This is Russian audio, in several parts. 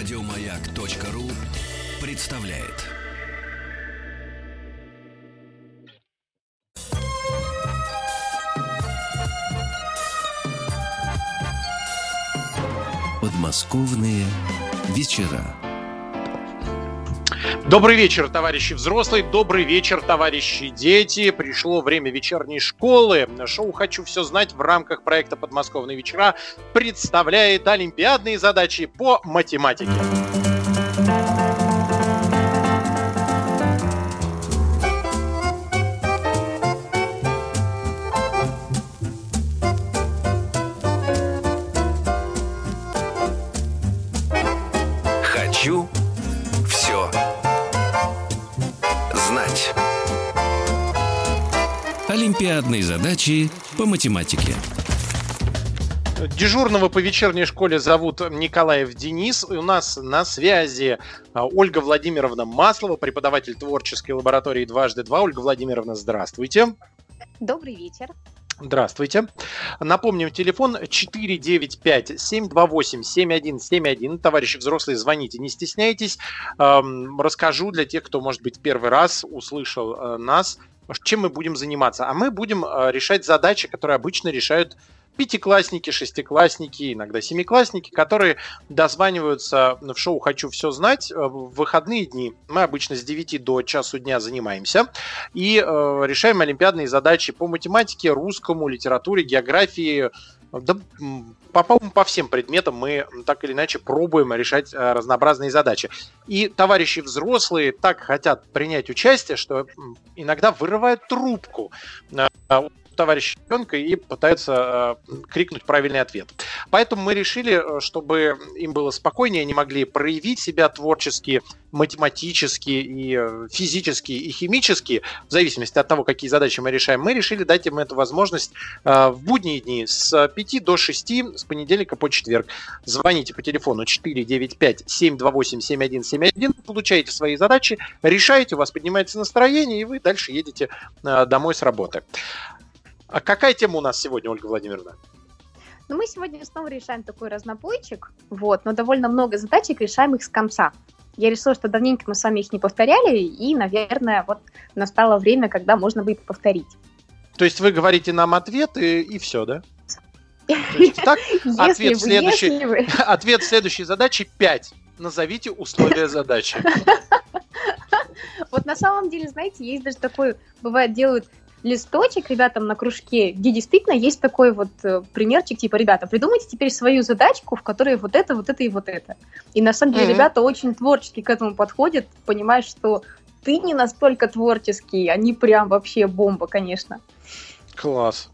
Радиомаяк.ру представляет. Подмосковные вечера. Добрый вечер, товарищи взрослые, добрый вечер, товарищи дети. Пришло время вечерней школы. Шоу «Хочу все знать» в рамках проекта «Подмосковные вечера» представляет олимпиадные задачи по математике. Задачи по математике. Дежурного по вечерней школе зовут Николаев Денис. И у нас на связи а, Ольга Владимировна Маслова, преподаватель творческой лаборатории «Дважды два». Ольга Владимировна, здравствуйте. Добрый вечер. Здравствуйте. Напомним, телефон 495-728-7171. Товарищи взрослые, звоните, не стесняйтесь. Эм, Расскажу для тех, кто, может быть, первый раз услышал э, нас, чем мы будем заниматься. А мы будем э, решать задачи, которые обычно решают пятиклассники, шестиклассники, иногда семиклассники, которые дозваниваются в шоу «Хочу все знать». Э, В выходные дни мы обычно с 9 до часу дня занимаемся и э, решаем олимпиадные задачи по математике, русскому, литературе, географии, да, по-моему, по всем предметам мы так или иначе пробуем решать э, разнообразные задачи. И товарищи взрослые так хотят принять участие, что иногда вырывают трубку э, товарища ребенка и пытаются э, крикнуть правильный ответ. Поэтому мы решили, э, чтобы им было спокойнее, они могли проявить себя творчески, математически и э, физически и химически, в зависимости от того, какие задачи мы решаем, мы решили дать им эту возможность э, в будние дни с 5 до 6, с понедельника по четверг. Звоните по телефону 495-728-7171, получаете свои задачи, решаете, у вас поднимается настроение, и вы дальше едете э, домой с работы. А какая тема у нас сегодня, Ольга Владимировна? Ну, мы сегодня снова решаем такой разнобойчик, вот, но довольно много задачек решаем их с конца. Я решила, что давненько мы с вами их не повторяли, и, наверное, вот настало время, когда можно будет повторить. То есть вы говорите нам ответ и, и все, да? Есть так, ответ, бы, следующий, бы. ответ следующей задачи 5. Назовите условия задачи. Вот на самом деле, знаете, есть даже такой, бывает, делают листочек ребятам на кружке, где действительно есть такой вот э, примерчик, типа, ребята, придумайте теперь свою задачку, в которой вот это, вот это и вот это. И на самом деле Мгм. ребята очень творчески к этому подходят, понимаешь, что ты не настолько творческий, они прям вообще бомба, конечно. Класс.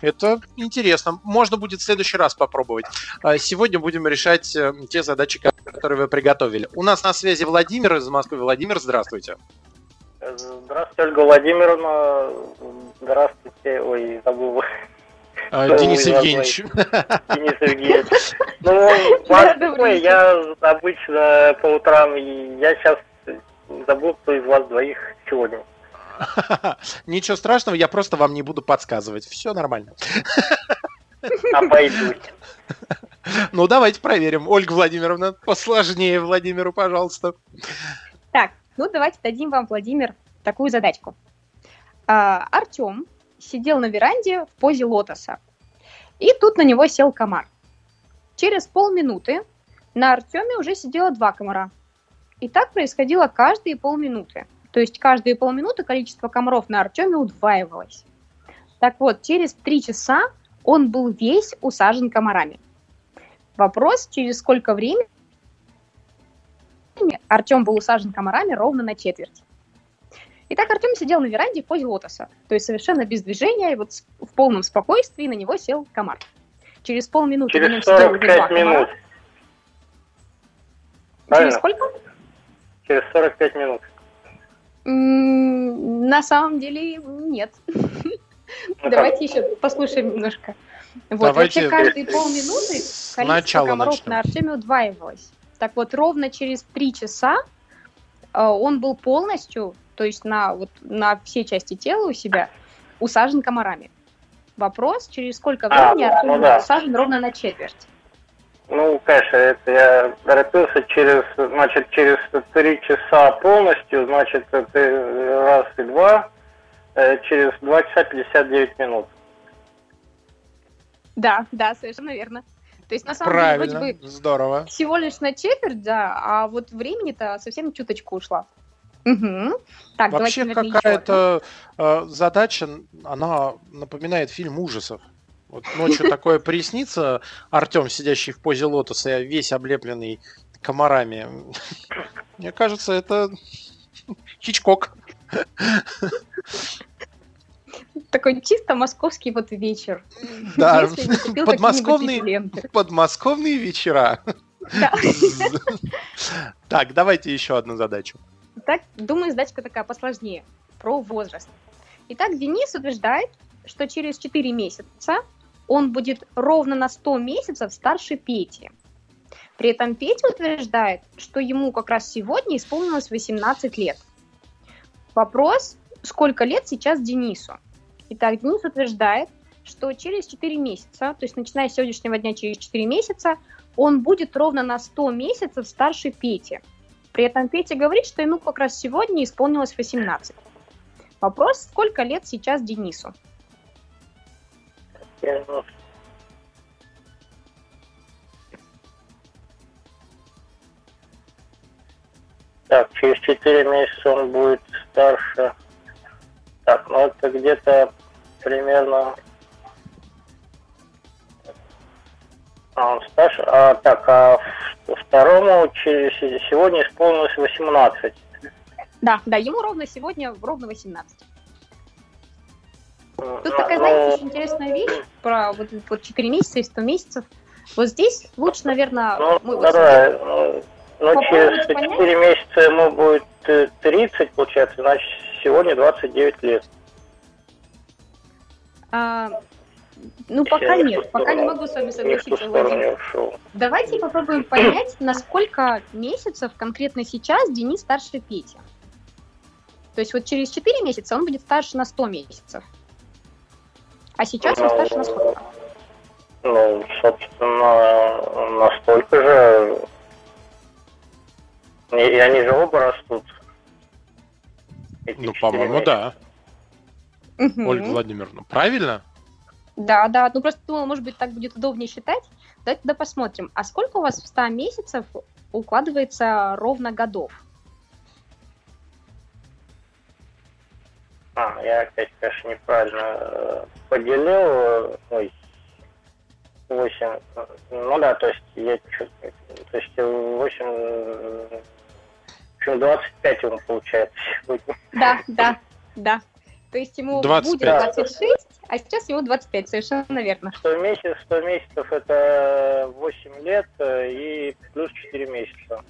Это интересно. Можно будет в следующий раз попробовать. А Сегодня будем решать э, те задачи, которые вы приготовили. У нас на связи Владимир из Москвы. Владимир, здравствуйте. Здравствуйте, Ольга Владимировна. Здравствуйте. Ой, забыл. А, Денис Евгеньевич. Денис Евгеньевич. Ну, вечер. я обычно по утрам, я сейчас забыл, кто из вас двоих сегодня. Ничего страшного, я просто вам не буду подсказывать. Все нормально. Обойдусь. Ну, давайте проверим. Ольга Владимировна, посложнее Владимиру, пожалуйста. Так, ну давайте дадим вам, Владимир, такую задачку. А, Артем сидел на веранде в позе лотоса. И тут на него сел комар. Через полминуты на Артеме уже сидело два комара. И так происходило каждые полминуты. То есть каждые полминуты количество комаров на Артеме удваивалось. Так вот, через три часа он был весь усажен комарами. Вопрос, через сколько времени Артем был усажен комарами ровно на четверть. Итак, Артем сидел на веранде в позе лотоса, то есть совершенно без движения, и вот в полном спокойствии на него сел комар. Через полминуты на нем Через уже два 45 комара. минут. Через Правильно? сколько? Через 45 минут. М, На самом деле нет. Ну, Давайте еще послушаем немножко. Вот, Давайте вообще каждые полминуты количество комаров начнем. на Артеме удваивалось. Так вот, ровно через три часа э, он был полностью, то есть на, вот, на все части тела у себя, усажен комарами. Вопрос, через сколько А, времени ну Артем был да. усажен ровно на четверть. Ну, конечно, это я торопился через, значит, через три часа полностью, значит, это раз и два, э, через два часа 59 минут. Да, да, совершенно верно. То есть, на самом Правильно, деле, вроде бы здорово. всего лишь на четверть, да, а вот времени-то совсем чуточку ушло. Угу. Так, Вообще какая-то э, задача, она напоминает фильм ужасов. Вот ночью такое приснится, Артем, сидящий в позе лотоса, весь облепленный комарами. Мне кажется, это Хичкок. Такой чисто московский вот вечер. Да, подмосковные, подмосковные вечера. Да. Так, давайте еще одну задачу. Так, думаю, задачка такая посложнее. Про возраст. Итак, Денис утверждает, что через 4 месяца он будет ровно на 100 месяцев старше Пети. При этом Петя утверждает, что ему как раз сегодня исполнилось 18 лет. Вопрос, сколько лет сейчас Денису? Итак, Денис утверждает, что через 4 месяца, то есть начиная с сегодняшнего дня через 4 месяца, он будет ровно на 100 месяцев старше Пети. При этом Петя говорит, что ему как раз сегодня исполнилось 18. Вопрос, сколько лет сейчас Денису? Так, через 4 месяца он будет старше. Так, ну это где-то примерно... А, старше. А, так, а второму через... сегодня исполнилось 18. Да, да, ему ровно сегодня, ровно 18. Тут такая, ну, знаете, очень интересная вещь про вот, вот 4 месяца и 100 месяцев. Вот здесь лучше, наверное, Ну, мы вот давай, ну, ну, через Попробуйте 4 месяца ему будет э, 30, получается, значит, сегодня 29 лет. А, ну, пока Я нет, пока не могу с вами Не согласиться, Владимир. не. Давайте попробуем понять, на сколько месяцев конкретно сейчас Денис старше Пети. То есть вот через 4 месяца он будет старше на 100 месяцев. А сейчас он старше на сколько? Ну, собственно, настолько же. И и они же оба растут. Эти Ну, по-моему, да. Мгм. Ольга Владимировна, правильно? Да, да. Ну просто думала, может быть, так будет удобнее считать. Давайте тогда посмотрим. А сколько у вас в 100 месяцев укладывается ровно годов? А, я опять, конечно, неправильно э, поделил. Ой, 8. Ну да, то есть я чё- то есть 8. Общем, 25 ему получается сегодня. Да, да, да. То есть ему 25. будет 26, а сейчас ему 25, совершенно верно. 100 месяцев, 100 месяцев это 8 лет э, и плюс 4 месяца.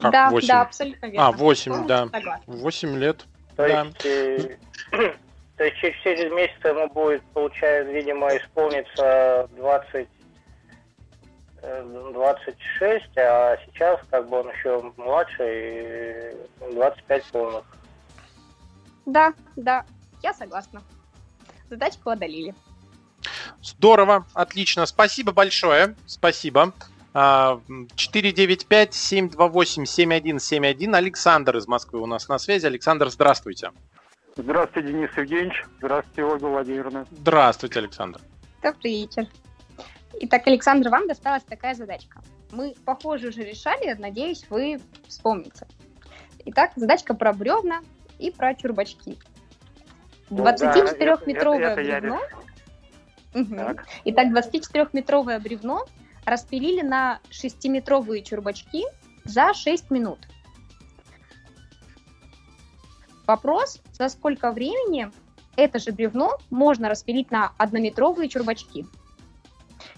Как да, 8? да, абсолютно верно. А, 8, Полностью да. согласна. 8 лет. То Да. есть, э, то есть через 4 месяца ему будет, получается, видимо, исполнится 20, э, 26, а сейчас как бы он еще младше, и 25 полных. Да, да, я согласна. Задачку одолели. Здорово, отлично. Спасибо большое. Спасибо. А, 495-728-7171. Александр из Москвы у нас на связи. Александр, здравствуйте. Здравствуйте, Денис Евгеньевич. Здравствуйте, Ольга Владимировна. Здравствуйте, Александр. Добрый вечер. Итак, Александр, вам досталась такая задачка. Мы, похоже, уже решали, надеюсь, вы вспомните. Итак, задачка про бревна и про чурбачки. Ну да, 24-метровое это- это я бревно. Так. Итак, 24-метровое бревно распилили на 6-метровые чурбачки за 6 минут. Вопрос, за сколько времени это же бревно можно распилить на однометровые чурбачки.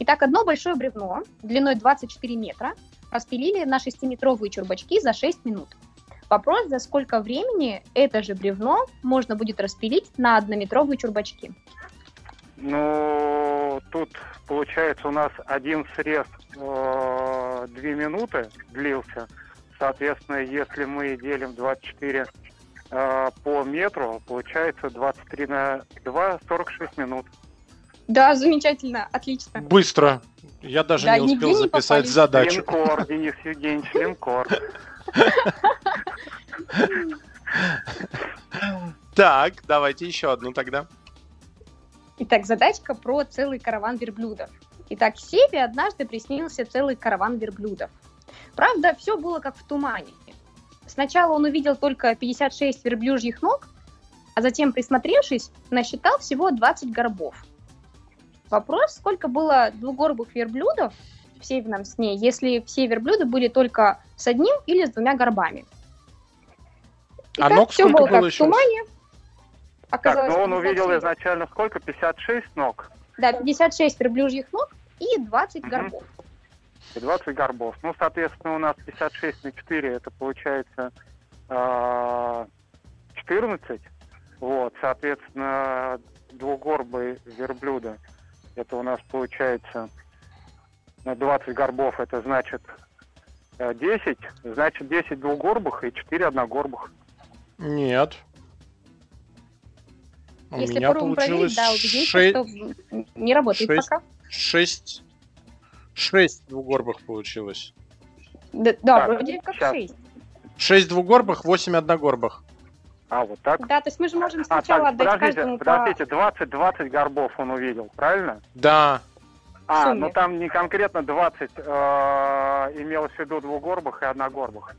Итак, одно большое бревно длиной 24 метра распилили на 6-метровые чурбачки за 6 минут. Вопрос, за сколько времени это же бревно можно будет распилить на однометровые чурбачки. Ну, тут получается у нас один срез э, две минуты длился. Соответственно, если мы делим 24 э, по метру, получается 23 на 2, 46 минут. Да, замечательно, отлично. Быстро. Я даже Да, не успел не записать попались. задачу. Линкор, Денис Евгеньевич, линкор. Так, давайте еще одну тогда. Итак, задачка про целый караван верблюдов. Итак, Севе однажды приснился целый караван верблюдов. Правда, все было как в тумане. Сначала он увидел только 56 верблюжьих ног, а затем, присмотревшись, насчитал всего 20 горбов. Вопрос, сколько было двугорбых верблюдов в северном сне, если все верблюды были только с одним или с двумя горбами. А ног все сколько было было как в еще раз? тумане. Так, Оказалось, ну он увидел 56. изначально сколько? 56 ног Да, 56 верблюжьих ног и 20 Мгм. горбов. и 20 горбов. Ну, соответственно, у нас 56 на 4, это получается а, 14. Вот, соответственно, двугорбые верблюда, это у нас получается на 20 горбов, это значит э, 10, значит 10 двугорбых и 4 одногорбых. Нет. У Если меня получилось проверить, да, убедимся, шесть- что не работает шесть. пока. шесть... Шесть двугорбых получилось. Да, да, Так, вроде как щас. 6. Шесть двугорбых, восемь одногорбых. А, вот так? Да, то есть мы же можем А, сначала так, отдать подождите, каждому подождите, 20-20 горбов он увидел, правильно? Да. А, ну там не конкретно 20 э, имелось в виду двугорбых и одногорбых.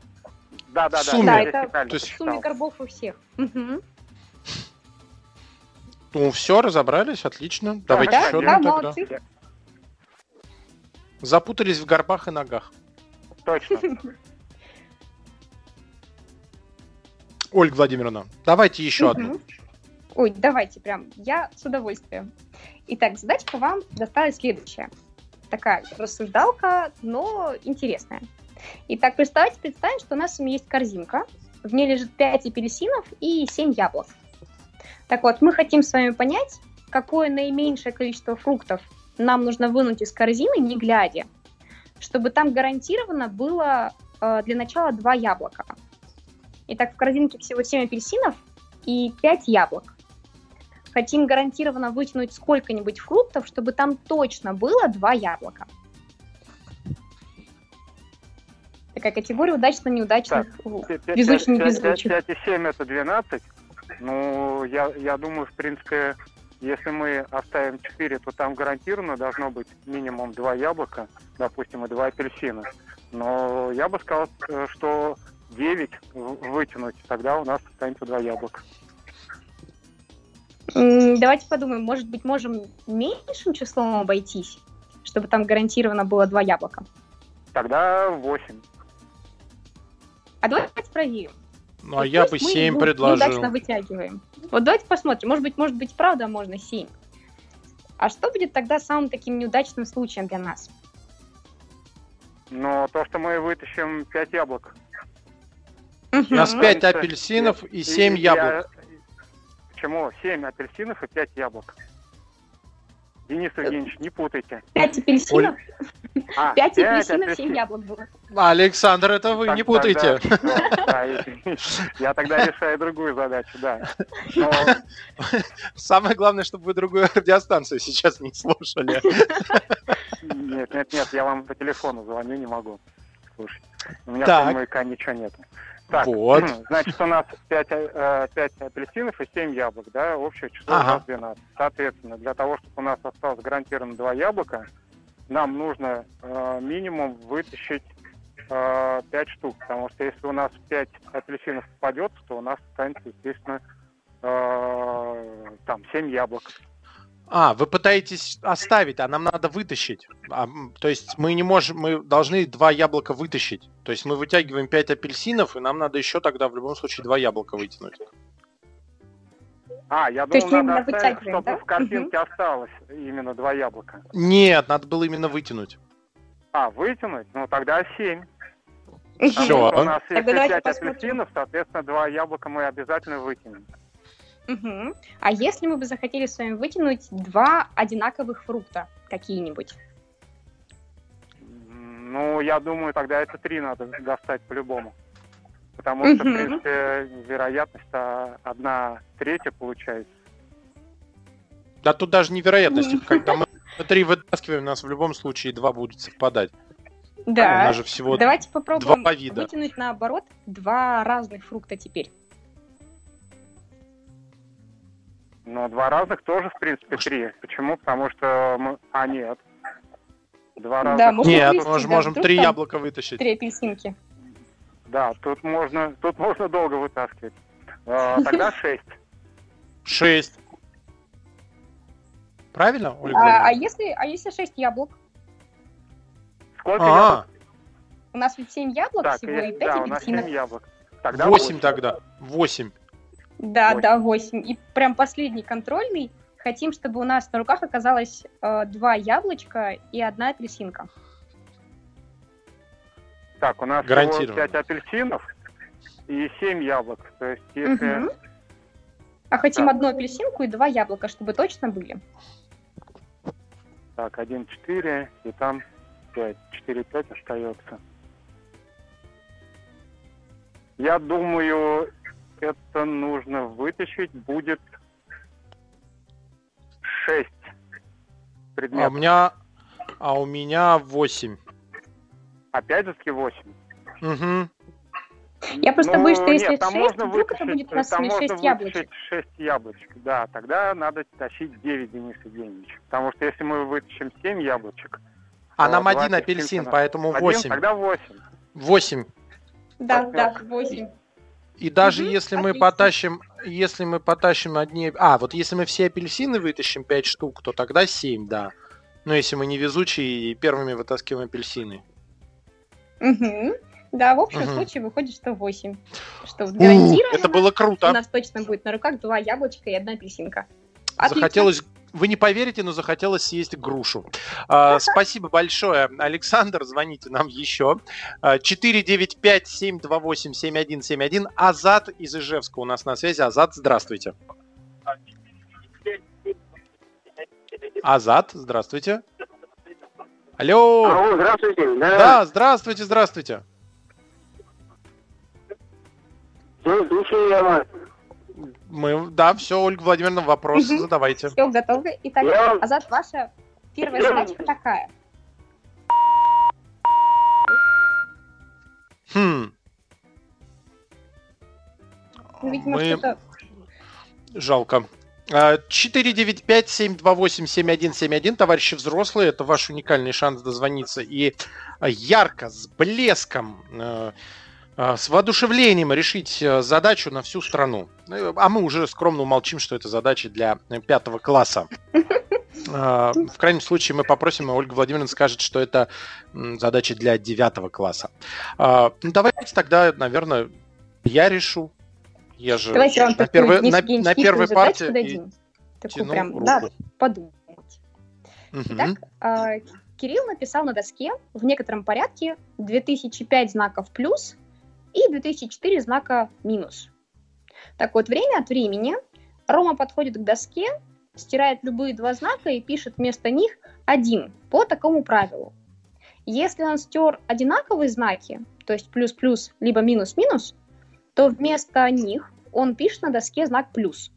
Да, да, В да. сумме. Да, это То есть- по сумме горбов у всех. Мгм. Ну, все, разобрались, отлично. Давайте да, еще да, одну тогда. молодцы. Запутались в горбах и ногах. Точно. Ольга Владимировна, давайте еще одну. Ой, давайте прям, я с удовольствием. Итак, задачка вам досталась следующая. Такая рассуждалка, но интересная. Итак, представьте, представим, что у нас с вами есть корзинка. В ней лежит 5 апельсинов и 7 яблок. Так вот, мы хотим с вами понять, какое наименьшее количество фруктов нам нужно вынуть из корзины, не глядя, чтобы там гарантированно было э, для начала 2 яблока. Итак, в корзинке всего 7 апельсинов и 5 яблок. Хотим гарантированно вытянуть сколько-нибудь фруктов, чтобы там точно было 2 яблока. Такая категория удачно-неудачных. Везучий, не везучий. 5 и 7 это 12. Ну, я, я думаю, в принципе, если мы оставим 4, то там гарантированно должно быть минимум 2 яблока, допустим, и 2 апельсина. Но я бы сказал, э, что 9 в- вытянуть, тогда у нас останется 2 яблока. Давайте подумаем, может быть, можем меньшим числом обойтись, чтобы там гарантированно было 2 яблока. Тогда 8. А давайте проверим. Ну, а Вот я бы пусть мы 7 ну, предложил. Неудачно вытягиваем. Вот давайте посмотрим. Может быть, может быть, правда можно 7. А что будет тогда самым таким неудачным случаем для нас? Но то, что мы вытащим 5 яблок. У нас Мгм. 5 Разница- апельсинов и И- 7 и я- яблок. Почему? 7 апельсинов и 5 яблок. Денис Евгеньевич, не путайте. 5 апельсинов, А, 5 пять апельсинов, 7 апельсин. яблок было. Александр, это вы Так, не путайте. тогда- ну, да, извините. Я тогда решаю другую задачу, да. Но Самое главное, чтобы вы другую радиостанцию сейчас не слушали. нет, нет, нет, я вам по телефону звоню, не могу. Слушай, у меня Так. кроме маяка ничего нету. Так, Вот. значит, у нас 5, апельсинов и 7 яблок, да, общее число Ага. у нас 12. Соответственно, для того, чтобы у нас осталось гарантированно 2 яблока, нам нужно э, минимум вытащить 5 штук, потому что если у нас 5 апельсинов попадется, то у нас останется, естественно, э, там 7 яблок. А, вы пытаетесь оставить, а нам надо вытащить. А, то есть мы не можем, мы должны два яблока вытащить. То есть мы вытягиваем 5 апельсинов, и нам надо еще тогда в любом случае два яблока вытянуть. А, я есть думал, надо оставить, чтобы да? в картинке осталось именно два яблока. Нет, надо было именно вытянуть. А, вытянуть? Ну, тогда 7. Всё. у нас давайте 5 посмотрим. апельсинов, соответственно, два яблока мы обязательно вытянем. Мгм. А если мы бы захотели с вами вытянуть два одинаковых фрукта какие-нибудь? Ну, я думаю, тогда это 3 надо достать по-любому. Потому что, в Мгм. принципе, вероятность одна третья получается. Да тут даже невероятности, когда мы Три вытаскиваем, у нас в любом случае два будет совпадать. У Да. нас же всего Давайте попробуем два вида. вытянуть наоборот два разных фрукта теперь. Но два разных тоже, в принципе, три. Почему? Потому что мы... А, нет. Два разных. Да, можно Нет, вывести, мы же да, можем три яблока вытащить. Три апельсинки. Да, тут можно, тут можно долго вытаскивать. Э, Тогда шесть. Шесть. Правильно, Ольга? А, а если, а если шесть яблок? Сколько яблок? А, У нас ведь семь яблок Так, всего и пять да, у нас апельсинов. семь яблок. Тогда восемь тогда. Восемь. Да, Восемь. да, восемь. И прям последний контрольный. Хотим, чтобы у нас на руках оказалось э, два яблочка и одна апельсинка. Так, у нас всего Гарантированно. пять апельсинов и семь яблок. То есть, если... Мгм. А хотим Да. одну апельсинку и два яблока, чтобы точно были. Так, один, четыре, и там пять. Четыре, пять остается. Я думаю, это нужно вытащить будет шесть А у предметов. меня, а у меня восемь. Опять же таки восемь. Угу. Я просто Ну, боюсь, что если нет, там шесть, можно вдруг это вытащить- будет у нас там шесть можно яблочек. вытащить шесть яблочек, да, тогда надо тащить 9 Денис Евгеньевич. Потому что если мы вытащим 7 яблочек, А нам один апельсина. апельсин, поэтому один, восемь. тогда 8. Восемь. Да, Так, да, восемь. И даже Мгм, если мы отлично. потащим, если мы потащим одни... А, вот если мы все апельсины вытащим 5 штук, то тогда 7, да. Но если мы невезучие и первыми вытаскиваем апельсины. Мгм. Да, в общем Мгм. случае выходит, что 8. Что гарантированно Это было у круто. нас точно будет на руках два яблочка и одна апельсинка. Отлично. Захотелось... Вы не поверите, но захотелось съесть грушу. А, спасибо большое, Александр. Звоните нам еще. А, 495-728-7171. Азат из Ижевска у нас на связи. Азат, здравствуйте. Азат, здравствуйте. Алло. Алло, здравствуйте. Да, Да, здравствуйте, здравствуйте. всё, слушаю я вас. Мы, да, все, Ольга Владимировна, вопрос Мгм. задавайте. Все готово. Итак, Азат, ваша первая задачка такая. Хм, Ну, видимо, мы... что-то... Жалко. А, 495-728-7171, товарищи взрослые, это ваш уникальный шанс дозвониться и а, ярко, с блеском, э, а, с воодушевлением решить э, задачу на всю страну. Э, А мы уже скромно умолчим, что это задача для э, пятого класса. А, В крайнем случае мы попросим, и Ольга Владимировна скажет, что это задача для девятого класса. А, Ну, давайте тогда, наверное, я решу. Я же Давайте на, первой, Денис на, на первой партии дадим. Такую прям, руку. да, подумать. Мгм. Итак, а, Кирилл написал на доске в некотором порядке 2005 знаков плюс и 2004 знака минус. Так вот, время от времени Рома подходит к доске, стирает любые два знака и пишет вместо них один по такому правилу. Если он стер одинаковые знаки, то есть плюс-плюс, либо минус-минус, то вместо них он пишет на доске знак плюс.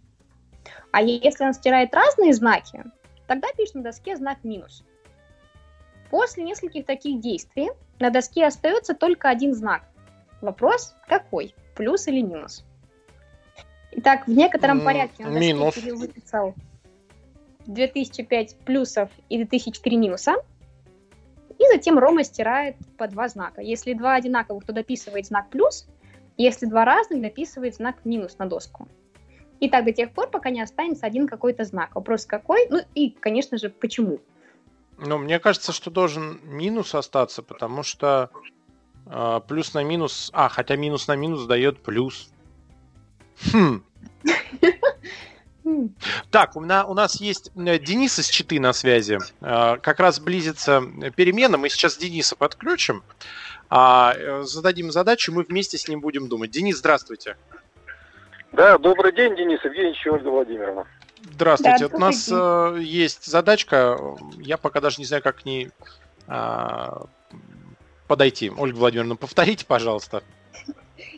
А если он стирает разные знаки, тогда пишет на доске знак минус. После нескольких таких действий на доске остается только один знак. Вопрос какой? Плюс или минус? Итак, в некотором порядке доске минус. Выписал 2005 плюсов и 2004 минуса. И затем Рома стирает по два знака. Если два одинаковых, то дописывает знак плюс. Если два разных, дописывает знак минус на доску. И так до тех пор, пока не останется один какой-то знак. Вопрос какой? Ну и, конечно же, почему? Ну, мне кажется, что должен минус остаться, потому что плюс на минус... А, хотя минус на минус дает плюс. Хм. Так, у, на- у нас есть э, Денис из Читы на связи. Э, Как раз близится перемена. Мы сейчас Дениса подключим. а, э, зададим задачу, мы вместе с ним будем думать. Денис, здравствуйте. Да, добрый день, Денис Евгеньевич и Ольга Владимировна. Здравствуйте. Да, у нас э, есть задачка. Я пока даже не знаю, как к ней а, подойти. Ольга Владимировна, повторите, пожалуйста.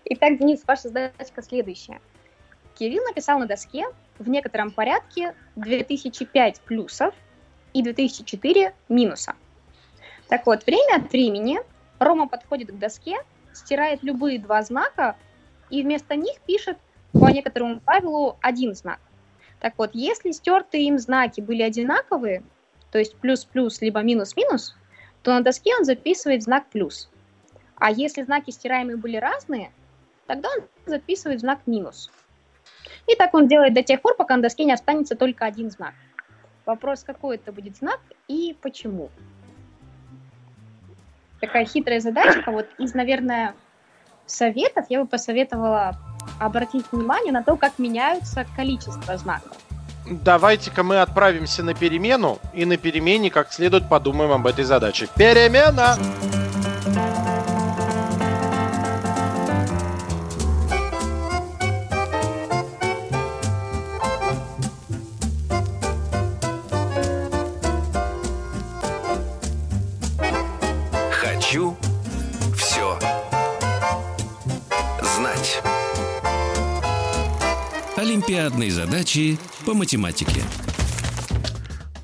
Итак, Денис, ваша задачка следующая. Кирилл написал на доске в некотором порядке 2005 плюсов и и 2004 минуса. Так вот, время от времени Рома подходит к доске, стирает любые два знака и вместо них пишет по некоторому правилу один знак. Так вот, если стертые им знаки были одинаковые, то есть плюс-плюс либо минус-минус, то на доске он записывает знак плюс. А если знаки стираемые были разные, тогда он записывает знак минус. И так он делает до тех пор, пока на доске не останется только один знак. Вопрос, какой это будет знак и почему. Такая хитрая задачка. Вот из, наверное, советов я бы посоветовала обратить внимание на то, как меняются количество знаков. Давайте-ка мы отправимся на перемену и на перемене как следует подумаем об этой задаче. Перемена! Хочу Олимпиадные задачи по математике.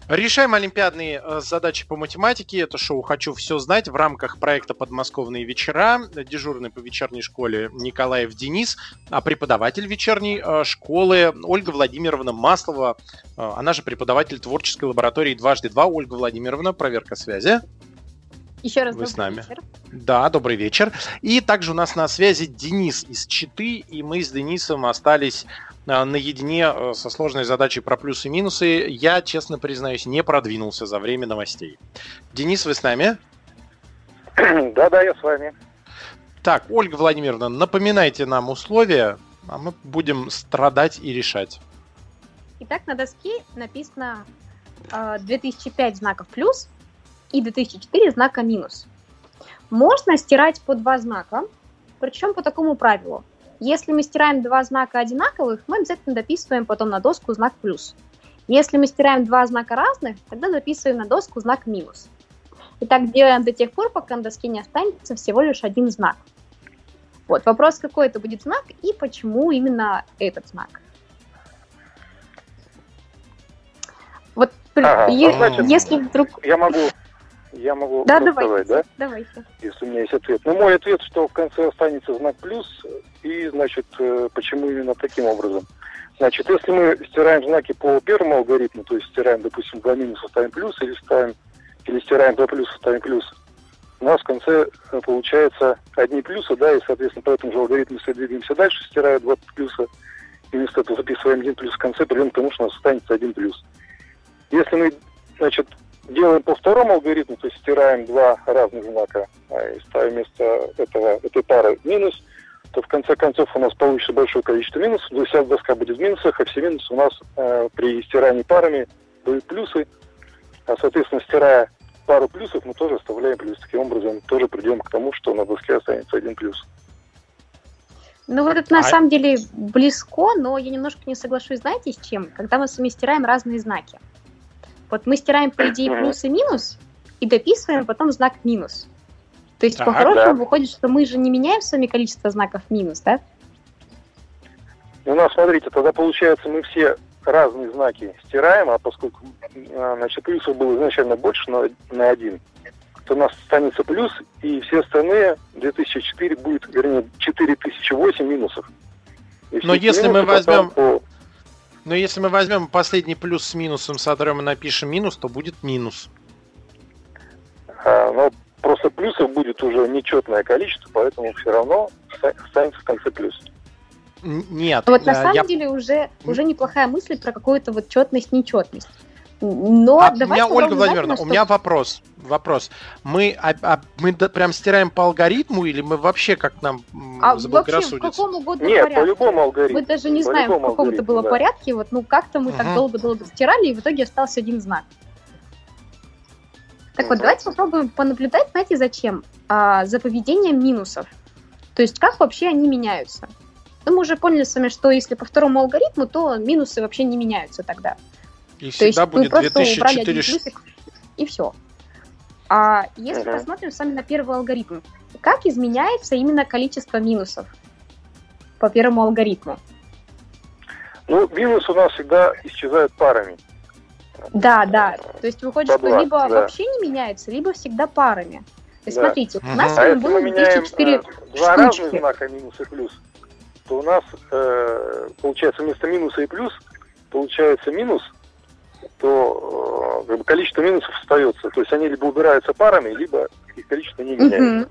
Решаем олимпиадные э, задачи по математике. Это шоу «Хочу все знать» в рамках проекта «Подмосковные вечера». Дежурный по вечерней школе Николаев Денис, а преподаватель вечерней э, школы Ольга Владимировна Маслова. Э, она же преподаватель творческой лаборатории «Дважды два». Ольга Владимировна, проверка связи. Еще раз Вы с нами. вечер. Да, добрый вечер. И также у нас на связи Денис из Читы, и мы с Денисом остались наедине э, со сложной задачей про плюсы и минусы. Я, честно признаюсь, не продвинулся за время новостей. Денис, вы с нами? Да-да, я с вами. Так, Ольга Владимировна, напоминайте нам условия, а мы будем страдать и решать. Итак, на доске написано э, 2005 знаков плюс и 2004 знака минус. Можно стирать по два знака, причем по такому правилу. Если мы стираем два знака одинаковых, мы обязательно дописываем потом на доску знак плюс. Если мы стираем два знака разных, тогда записываем на доску знак минус. И так делаем до тех пор, пока на доске не останется всего лишь один знак. Вот, вопрос, какой это будет знак и почему именно этот знак. Вот, Ага, е- ну, значит, если вдруг... Я могу, я могу Да, вопрос давайте, да? давайте. Если у меня есть ответ. Ну, мой ответ, что в конце останется знак плюс, и, значит, э, почему именно таким образом. Значит, если мы стираем знаки по первому алгоритму, то есть стираем, допустим, два минуса ставим плюс, или ставим, или стираем два плюса ставим плюс, у нас в конце э, получается одни плюсы, да, и, соответственно, по этому же алгоритму, если двигаемся дальше, стирая два плюса, и вместо этого записываем один плюс в конце, придем к тому, что у нас останется один плюс. Если мы, значит, делаем по второму алгоритму, то есть стираем два разных знака а, и ставим вместо этого, этой пары минус, то в конце концов у нас получится большое количество минусов, то вся доска будет в минусах, а все минусы у нас э, при стирании парами будут плюсы, а соответственно стирая пару плюсов, мы тоже оставляем плюс. Таким образом тоже придем к тому, что на доске останется один плюс. Ну вот это на А- самом деле близко, но я немножко не соглашусь, знаете, с чем? Когда мы с вами стираем разные знаки. Вот мы стираем, по идее, плюс и минус, и дописываем потом знак минус. То есть, Так, по-хорошему, да. выходит, что мы же не меняем с вами количество знаков минус, да? И у нас, смотрите, тогда получается мы все разные знаки стираем, а поскольку а, значит, плюсов было изначально больше на, на один, то у нас останется плюс, и все остальные 2004 будет, вернее, 4008 минусов. Но если мы возьмем- по- Но если мы возьмем последний плюс с минусом, сотрем и напишем минус, то будет минус. а, но просто плюсов будет уже нечетное количество, поэтому все равно оста- останется в конце плюс. Нет, Вот на э, самом я деле уже, уже неплохая мысль про какую-то вот четность, нечетность. Но А у меня, Ольга Владимировна, знать, у меня вопрос. Вопрос. Мы, а- а мы да- прям стираем по алгоритму или мы вообще как нам А вообще в заблагорассудится? каком угодно Нет, порядке. по любому алгоритму. Мы даже не По знаем, в каком это было да. порядке. Вот, ну, как-то мы так Мгм. долго-долго стирали, и в итоге остался один знак. Так вот, Мгм. давайте попробуем понаблюдать, знаете, зачем? А, за поведением минусов. То есть, как вообще они меняются. Ну, мы уже поняли с вами, что если по второму алгоритму, то минусы вообще не меняются тогда. И То есть всегда мы будет 2004... плюсик, и все. А если Мгм. посмотрим с вами на первый алгоритм, как изменяется именно количество минусов по первому алгоритму? Ну, минус у нас всегда исчезают парами. Да, да. То есть выходит, что либо да. вообще не меняется, либо всегда парами. То есть Да. смотрите, у нас А было мы меняем 204 э, два штучки. разных знака минус и плюс, то у нас э, получается вместо минуса и плюс получается минус, то э, как бы количество минусов остается. То есть они либо убираются парами, либо их количество не меняется. Мгм.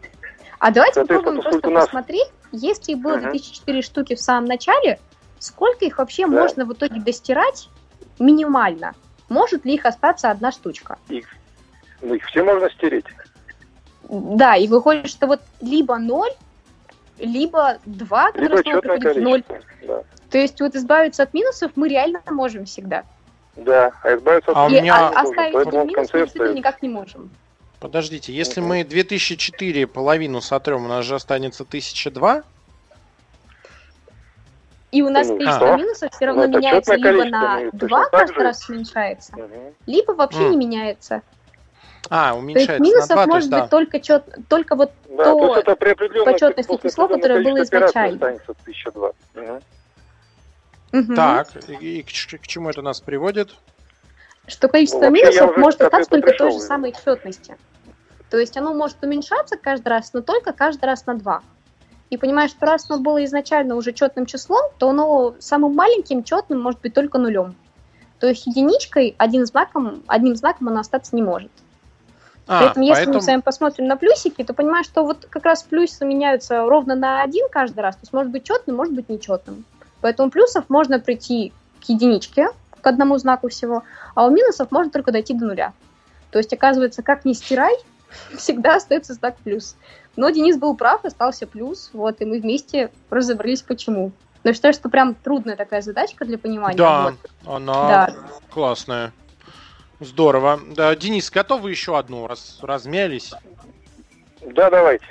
А давайте попробуем просто нас- посмотреть, если было Мгм. 2004 штуки в самом начале, сколько их вообще Да. можно в итоге достирать минимально? Может ли их остаться одна штучка? Ну, их все можно стереть. Да, и выходит, что вот либо 0, либо 2, Либо четное в 0. количество. Да. То есть вот избавиться от минусов мы реально можем всегда. Да, а избавиться от А у минусов меня- оставить поэтому минус мы действительно никак не можем. Подождите, если мы 2004 половину сотрем, у нас же останется 1002. И у нас Ну, количество а. минусов все равно Ну, меняется либо на ну, точно 2 так каждый же. раз уменьшается, Мгм. либо вообще М. не меняется. А, То есть уменьшается на минусов 2, то может есть да. быть только, чет... только вот Да, то то есть почетности после число, которое было изначально. останется 1002. Мгм. Мгм. Так, и, и к, к чему это нас приводит? что количество Ну, минусов уже может остаться только той же самой четности. То есть оно может уменьшаться каждый раз, но только каждый раз на 2. И понимаешь, что раз оно было изначально уже четным числом, то оно самым маленьким четным может быть только нулем. То есть единичкой один знаком, одним знаком оно остаться не может. А, Поэтому, если поэтому... мы с вами посмотрим на плюсики, то понимаешь, что вот как раз плюсы меняются ровно на один каждый раз. То есть может быть четным, может быть нечетным. Поэтому плюсов можно прийти к единичке, к одному знаку всего, а у минусов можно только дойти до нуля. То есть, оказывается, как ни стирай, всегда остается знак плюс. Но Денис был прав, остался плюс, вот, и мы вместе разобрались, почему. Но я считаю, что прям трудная такая задачка для понимания. Да, вот. она Да. классная. Здорово. Да, Денис, готовы еще одну, раз размялись? Да, давайте.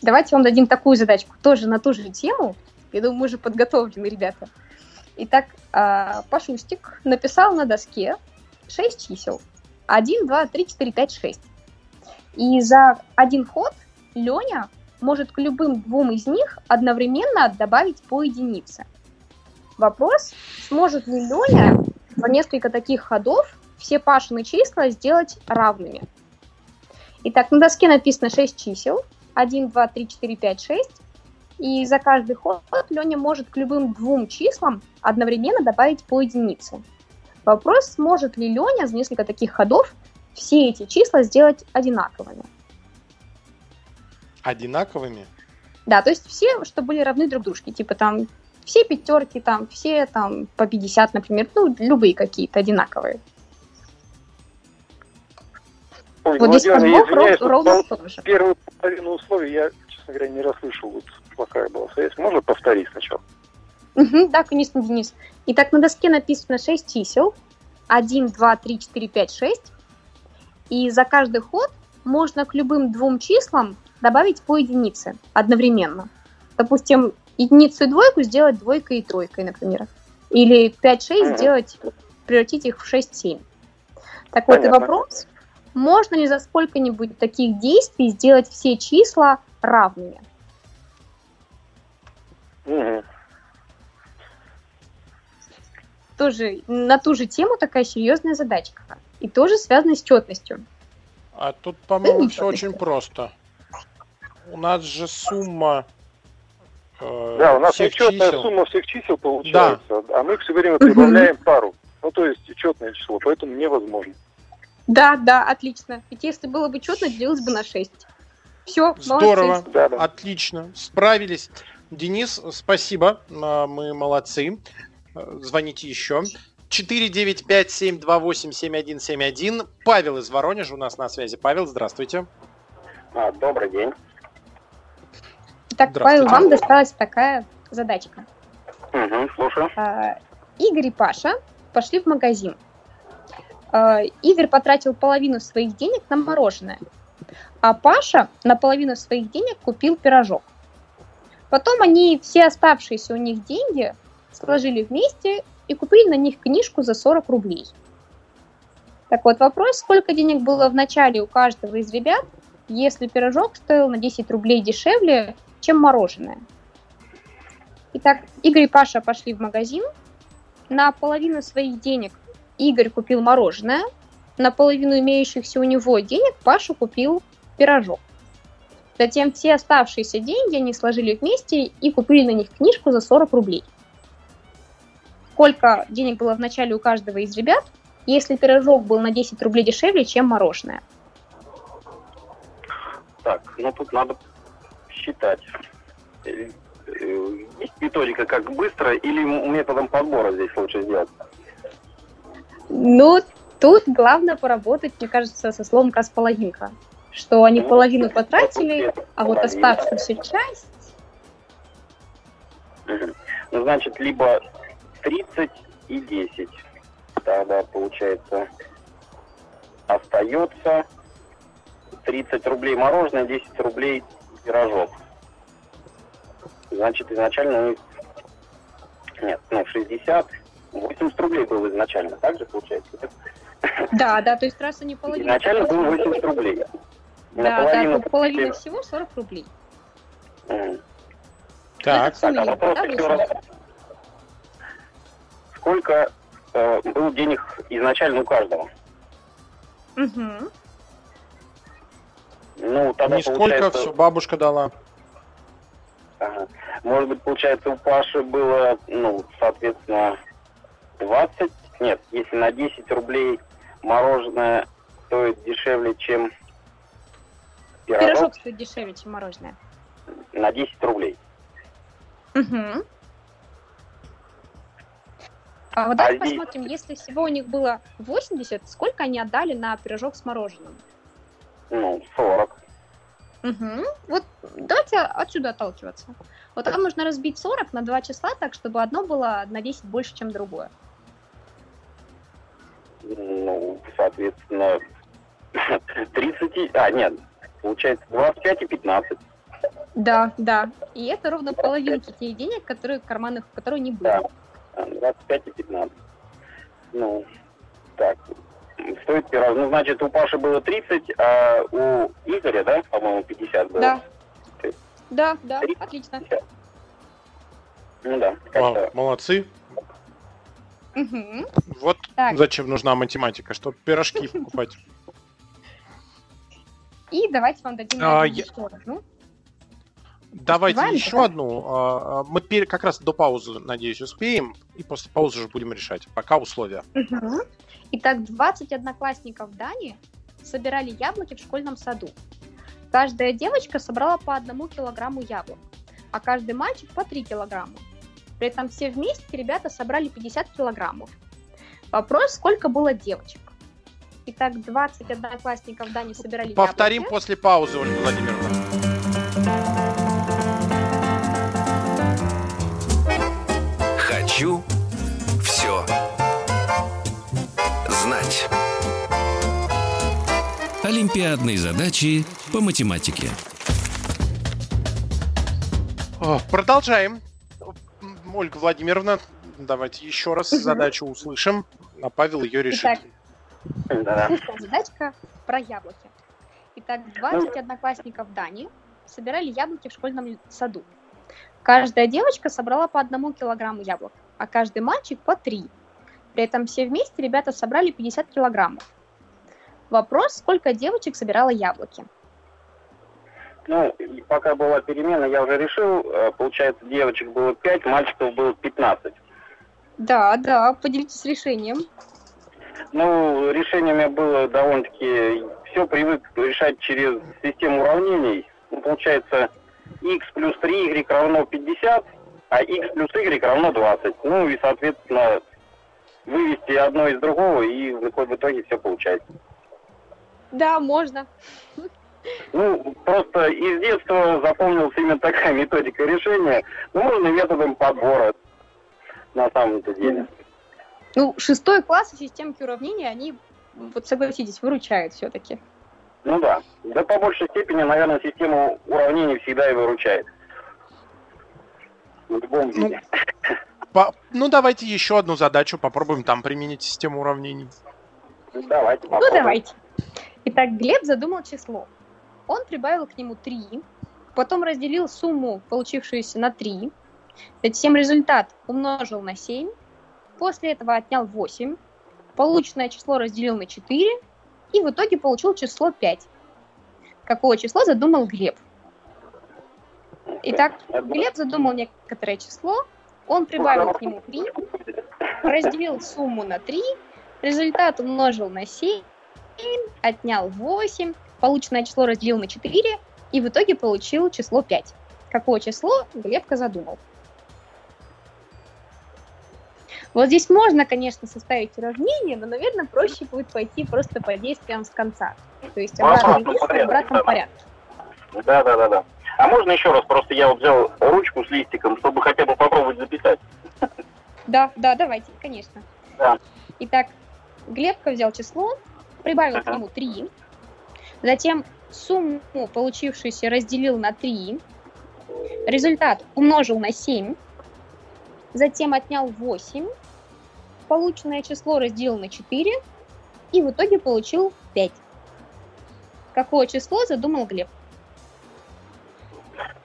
Давайте вам дадим такую задачку, тоже на ту же тему. Я думаю, мы же подготовлены, ребята. Итак, а, Пашустик написал на доске 6 чисел. 1, 2, 3, 4, 5, 6. И за один ход Леня может к любым двум из них одновременно добавить по единице. Вопрос, сможет ли Леня за несколько таких ходов все Пашины числа сделать равными. Итак, на доске написано 6 чисел. 1, 2, 3, 4, 5, 6. И за каждый ход Леня может к любым двум числам одновременно добавить по единице. Вопрос, сможет ли Леня за несколько таких ходов все эти числа сделать одинаковыми. Одинаковыми? Да, то есть все, что были равны друг дружке. Типа там все пятерки, там все там по 50, например. Ну, любые какие-то одинаковые. Ой, Вот здесь Владимир, я подбор извиняюсь, ровно тоже. первую половину условий я, честно говоря, не расслышал. Вот плохая была связь. Можно повторить сначала? Мгм, да, конечно, Денис. Итак, на доске написано 6 чисел. 1, 2, 3, 4, 5, 6. И за каждый ход можно к любым двум числам добавить по единице одновременно. Допустим, единицу и двойку сделать двойкой и тройкой, например. Или 5-6 Мгм. сделать, превратить их в 6-7. Так вот и Понятно. вопрос, можно ли за сколько-нибудь таких действий сделать все числа равными? Мгм. Тоже на ту же тему такая серьезная задачка. И тоже связана с четностью. А тут, по-моему, Да все очень просто. У нас же сумма э, Да, у нас всех нечетная чисел. сумма всех чисел получается, а мы все время прибавляем пару. Ну, то есть четное число, поэтому невозможно. Да, да, отлично. Ведь если было бы четно, делилось бы на 6. Все, Здорово, Да, да. отлично, справились. Денис, спасибо, а, мы молодцы. Э, Звоните еще. 495-728-7171. Павел из Воронежа у нас на связи. Павел, здравствуйте. А, добрый день. Так. Павел, вам досталась такая задачка. Угу, слушаю. А, Игорь и Паша пошли в магазин. А, Игорь потратил половину своих денег на мороженое, а Паша на половину своих денег купил пирожок. Потом они все оставшиеся у них деньги сложили вместе и купили на них книжку за 40 рублей. Так вот, вопрос, сколько денег было в начале у каждого из ребят, если пирожок стоил на 10 рублей дешевле, чем мороженое. Итак, Игорь и Паша пошли в магазин. На половину своих денег Игорь купил мороженое, наполовину имеющихся у него денег Паша купил пирожок. Затем все оставшиеся деньги они сложили вместе и купили на них книжку за 40 рублей. Сколько денег было в начале у каждого из ребят, если пирожок был на 10 рублей дешевле, чем мороженое? Так, ну тут надо считать. Э, э, Есть методика, как быстро, или методом подбора здесь лучше сделать? Ну, тут главное поработать, мне кажется, со словом «располовинка». Что они Ну, половину потратили, а вот оставшуюся часть... Ну, значит, либо 30 и 10. Тогда, получается, остается 30 рублей мороженое, 10 рублей пирожок. Значит, изначально у них... Нет, ну, 60... 80 рублей было изначально, так же получается? Да, да, то есть раз они половину... Изначально было потратили, 80 рублей. Да, да, Наполовину по- половина всего 40 рублей. Мгм. Так, Это Так, а вопрос да, еще раз. Сколько э, было денег изначально у каждого? Мгм. Ну, тогда нисколько, получается... все бабушка дала. Ага. Может быть, получается, у Паши было, ну, соответственно, 20... Нет, если на 10 рублей мороженое стоит дешевле, чем пирожок, Пирожок стоит дешевле, чем мороженое. на 10 рублей. Мгм. А вот давайте А здесь- посмотрим, если всего у них было 80, сколько они отдали на пирожок с мороженым? Ну, 40. Мгм. Вот давайте отсюда отталкиваться. Вот там нужно разбить 40 на два числа так, чтобы одно было на 10 больше, чем другое. Ну, соответственно, 30... и- А, нет, получается 25 и 15. Да, да. И это ровно половинки тех денег, которые в карманах, которые не были. Да. А, 25 и 15. Ну, так. Стоит пирог. Ну, значит, у Паши было 30, а у Игоря, да, по-моему, 50 было? Да. Да, да, Три. отлично. Ну да, как-то. молодцы. Мгм. Вот Так. зачем нужна математика, чтобы пирожки покупать. И давайте вам дадим А, я- еще одну. Давайте Успеваем, еще да? одну. А, а, Мы как раз до паузы, надеюсь, успеем. И после паузы уже будем решать. Пока условия. Мгм. Итак, 20 одноклассников Дани собирали яблоки в школьном саду. Каждая девочка собрала по одному килограмму яблок, а каждый мальчик по 3 килограмма. При этом все вместе ребята собрали 50 килограммов. Вопрос, сколько было девочек? Итак, 20 одноклассников Дани собирали Повторим яблоки. после паузы, Ольга Владимировна. Хочу все знать. Олимпиадные задачи по математике. О, Продолжаем. Ольга Владимировна, давайте еще раз Мгм. задачу услышим, а Павел ее решит. Итак, задачка про яблоки. Итак, 20 одноклассников Дани собирали яблоки в школьном саду. Каждая девочка собрала по одному килограмму яблок, а каждый мальчик по три. При этом все вместе ребята собрали 50 килограммов. Вопрос, сколько девочек собирало яблоки? Ну, пока была перемена, я уже решил. Э, Получается, девочек было 5, мальчиков было 15. Да, да, поделитесь решением. Ну, решение у меня было довольно-таки... Все привык решать через систему уравнений. Ну, получается, x плюс 3y равно 50, а x плюс y равно 20. Ну и, соответственно, вывести одно из другого, и в в итоге все получается. Да, можно. Ну, просто из детства запомнилась именно такая методика решения. Ну, можно методом подбора, на самом-то деле. Ну, шестой класс и системки уравнений, они, вот согласитесь, выручают все-таки. Ну да. Да по большей степени, наверное, система уравнений всегда и выручает. В любом Ну, виде. По- Ну, давайте еще одну задачу попробуем там применить систему уравнений. Ну, давайте Ну, попробуем. давайте. Итак, Глеб задумал число. Он прибавил к нему 3, потом разделил сумму, получившуюся на 3, затем результат умножил на 7, после этого отнял 8, полученное число разделил на 4 и в итоге получил число 5. Какое число задумал Глеб? Итак, Глеб задумал некоторое число, он прибавил к нему 3, разделил сумму на 3, результат умножил на 7, отнял 8, полученное число разделил на 4 и в итоге получил число 5. Какое число Глебка задумал? Вот здесь можно, конечно, составить уравнение, но, наверное, проще будет пойти просто по действиям с конца. То есть обратный вес в обратном порядке. Да, да, да, да. А можно еще раз, просто я вот взял ручку с листиком, чтобы хотя бы попробовать записать. Да, да, давайте, конечно. Да. Итак, Глебка взял число, прибавил Ага. к нему 3, затем сумму получившуюся разделил на 3, результат умножил на 7, затем отнял 8, полученное число разделил на 4 и в итоге получил 5. Какое число задумал Глеб?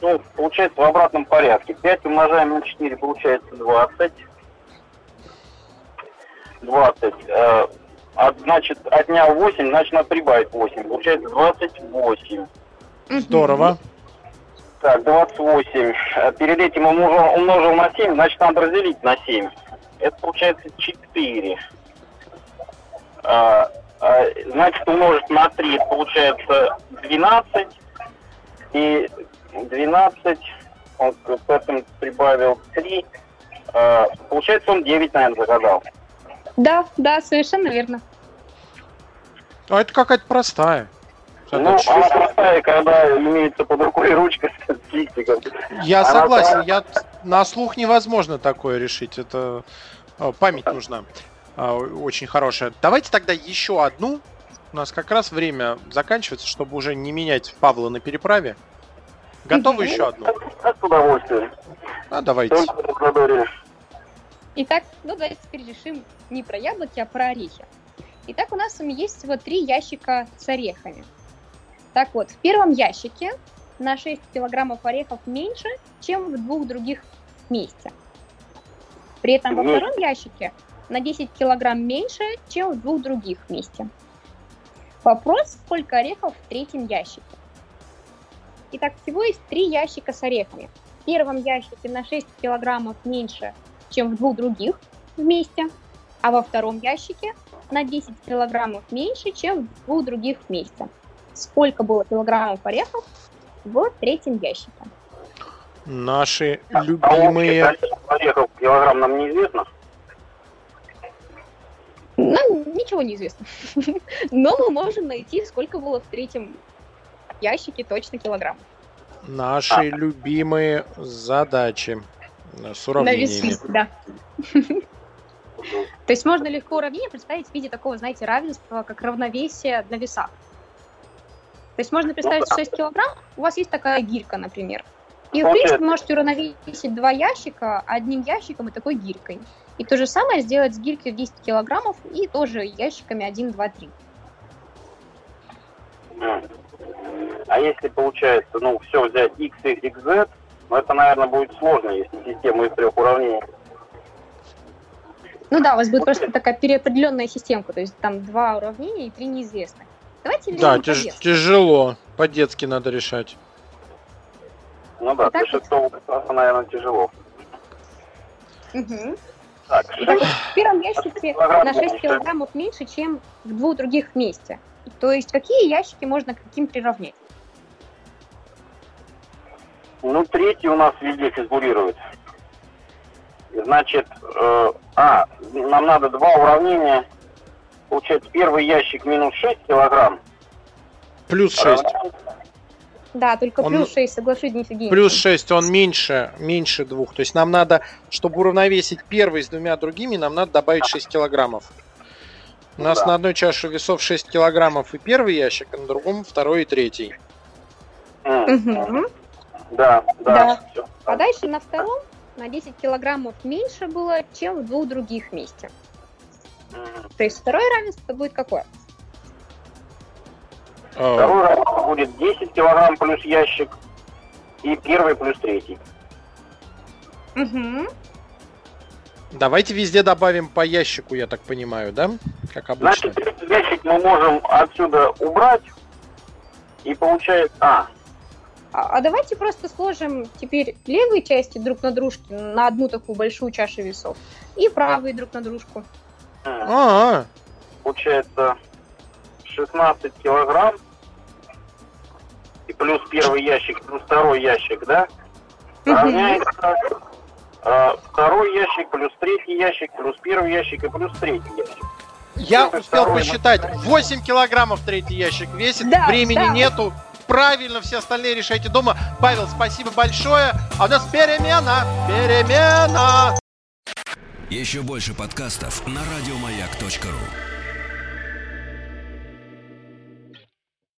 Ну, получается в обратном порядке. 5 умножаем на 4, получается 20. 20. Э, от- значит, отнял 8, значит, надо прибавить 8. Получается 28. Здорово. Так, 28. Э, Перед этим умножил, умножил на 7, значит, надо разделить на 7. Это получается 4. А, а, значит, умножить на 3, это получается 12. И 12, он к этому прибавил 3. А, получается, он 9, наверное, загадал. Да, да, совершенно верно. А это какая-то простая. Ну, она простая, когда имеется под рукой ручка с листиком. Я она согласен, та- я на слух невозможно такое решить. Это э, память нужна. э, Очень хорошая. Давайте тогда еще одну. У нас как раз время заканчивается, чтобы уже не менять Павла на переправе. Готовы еще одну? С удовольствием. А, давайте. Итак, ну давайте теперь решим не про яблоки, а про орехи. Итак, у нас с вами есть всего три ящика с орехами. Так вот, в первом ящике на 6 килограммов орехов меньше, чем в двух других вместе. При этом во втором ящике на 10 килограмм меньше, чем в двух других вместе. Вопрос, сколько орехов в третьем ящике. Итак, всего есть три ящика с орехами. В первом ящике на 6 килограммов меньше, чем в двух других вместе, а во втором ящике на 10 килограммов меньше, чем в двух других вместе. Сколько было килограммов орехов в третьем ящике? Наши А любимые... орехов килограмм нам неизвестно. Ну, ничего не известно. Но мы можем найти, сколько было в третьем ящике точно килограмм. Наши любимые задачи с На уравнениями. весы, да. То есть можно легко уравнение представить в виде такого, знаете, равенства, как равновесие на весах. То есть можно представить 6 килограмм, у вас есть такая гирька, например. И, в принципе, можете уравновесить два ящика одним ящиком и такой гирькой. И то же самое сделать с гирькой в 10 килограммов и тоже ящиками 1, 2, 3. М. А если получается, ну, все взять x, y, z, ну, это, наверное, будет сложно, если система из трех уравнений. Ну да, у вас будет просто такая переопределенная системка, то есть там два уравнения и три неизвестных. Давайте Да, тяж- по-детски. тяжело. По-детски надо решать. Ну да, Итак, для шестого класса, наверное, тяжело. Мгм. Так, Итак, в первом ящике килограмм на 6 меньше. килограммов меньше, чем в двух других вместе. То есть какие ящики можно к каким приравнять? ну, третий у нас везде фигурирует. Значит, э, а, нам надо два уравнения. Получается, первый ящик минус 6 килограмм. Плюс 6. Да, только Он- плюс 6, соглашусь, Денис Евгеньевич. Плюс 6, он меньше, меньше двух. То есть нам надо, чтобы уравновесить первый с двумя другими, нам надо добавить 6 килограммов. У нас Да. на одной чаше весов 6 килограммов и первый ящик, а на другом второй и третий. Мгм. Да, да. Да. всё. А дальше на втором на 10 килограммов меньше было, чем в двух других вместе. То есть второе равенство будет какое? Э, Второй раз будет 10 килограмм плюс ящик. И первый плюс третий. Угу. Давайте везде добавим по ящику, я так понимаю, да? как обычно. Значит, ящик мы можем отсюда убрать. И получается... А, А, а давайте просто сложим теперь левые части друг на дружке на одну такую большую чашу весов и правые друг на дружку. м, А, получается 16 килограмм. И плюс первый ящик, плюс второй ящик, да? Равняется э, второй ящик, плюс третий ящик, плюс первый ящик и плюс третий ящик. я успел посчитать. материал. 8 килограммов третий ящик весит. Да, Времени да. нету. Правильно, все остальные решайте дома. Павел, спасибо большое. А у нас перемена. Перемена. Еще больше подкастов на радиомаяк.ру.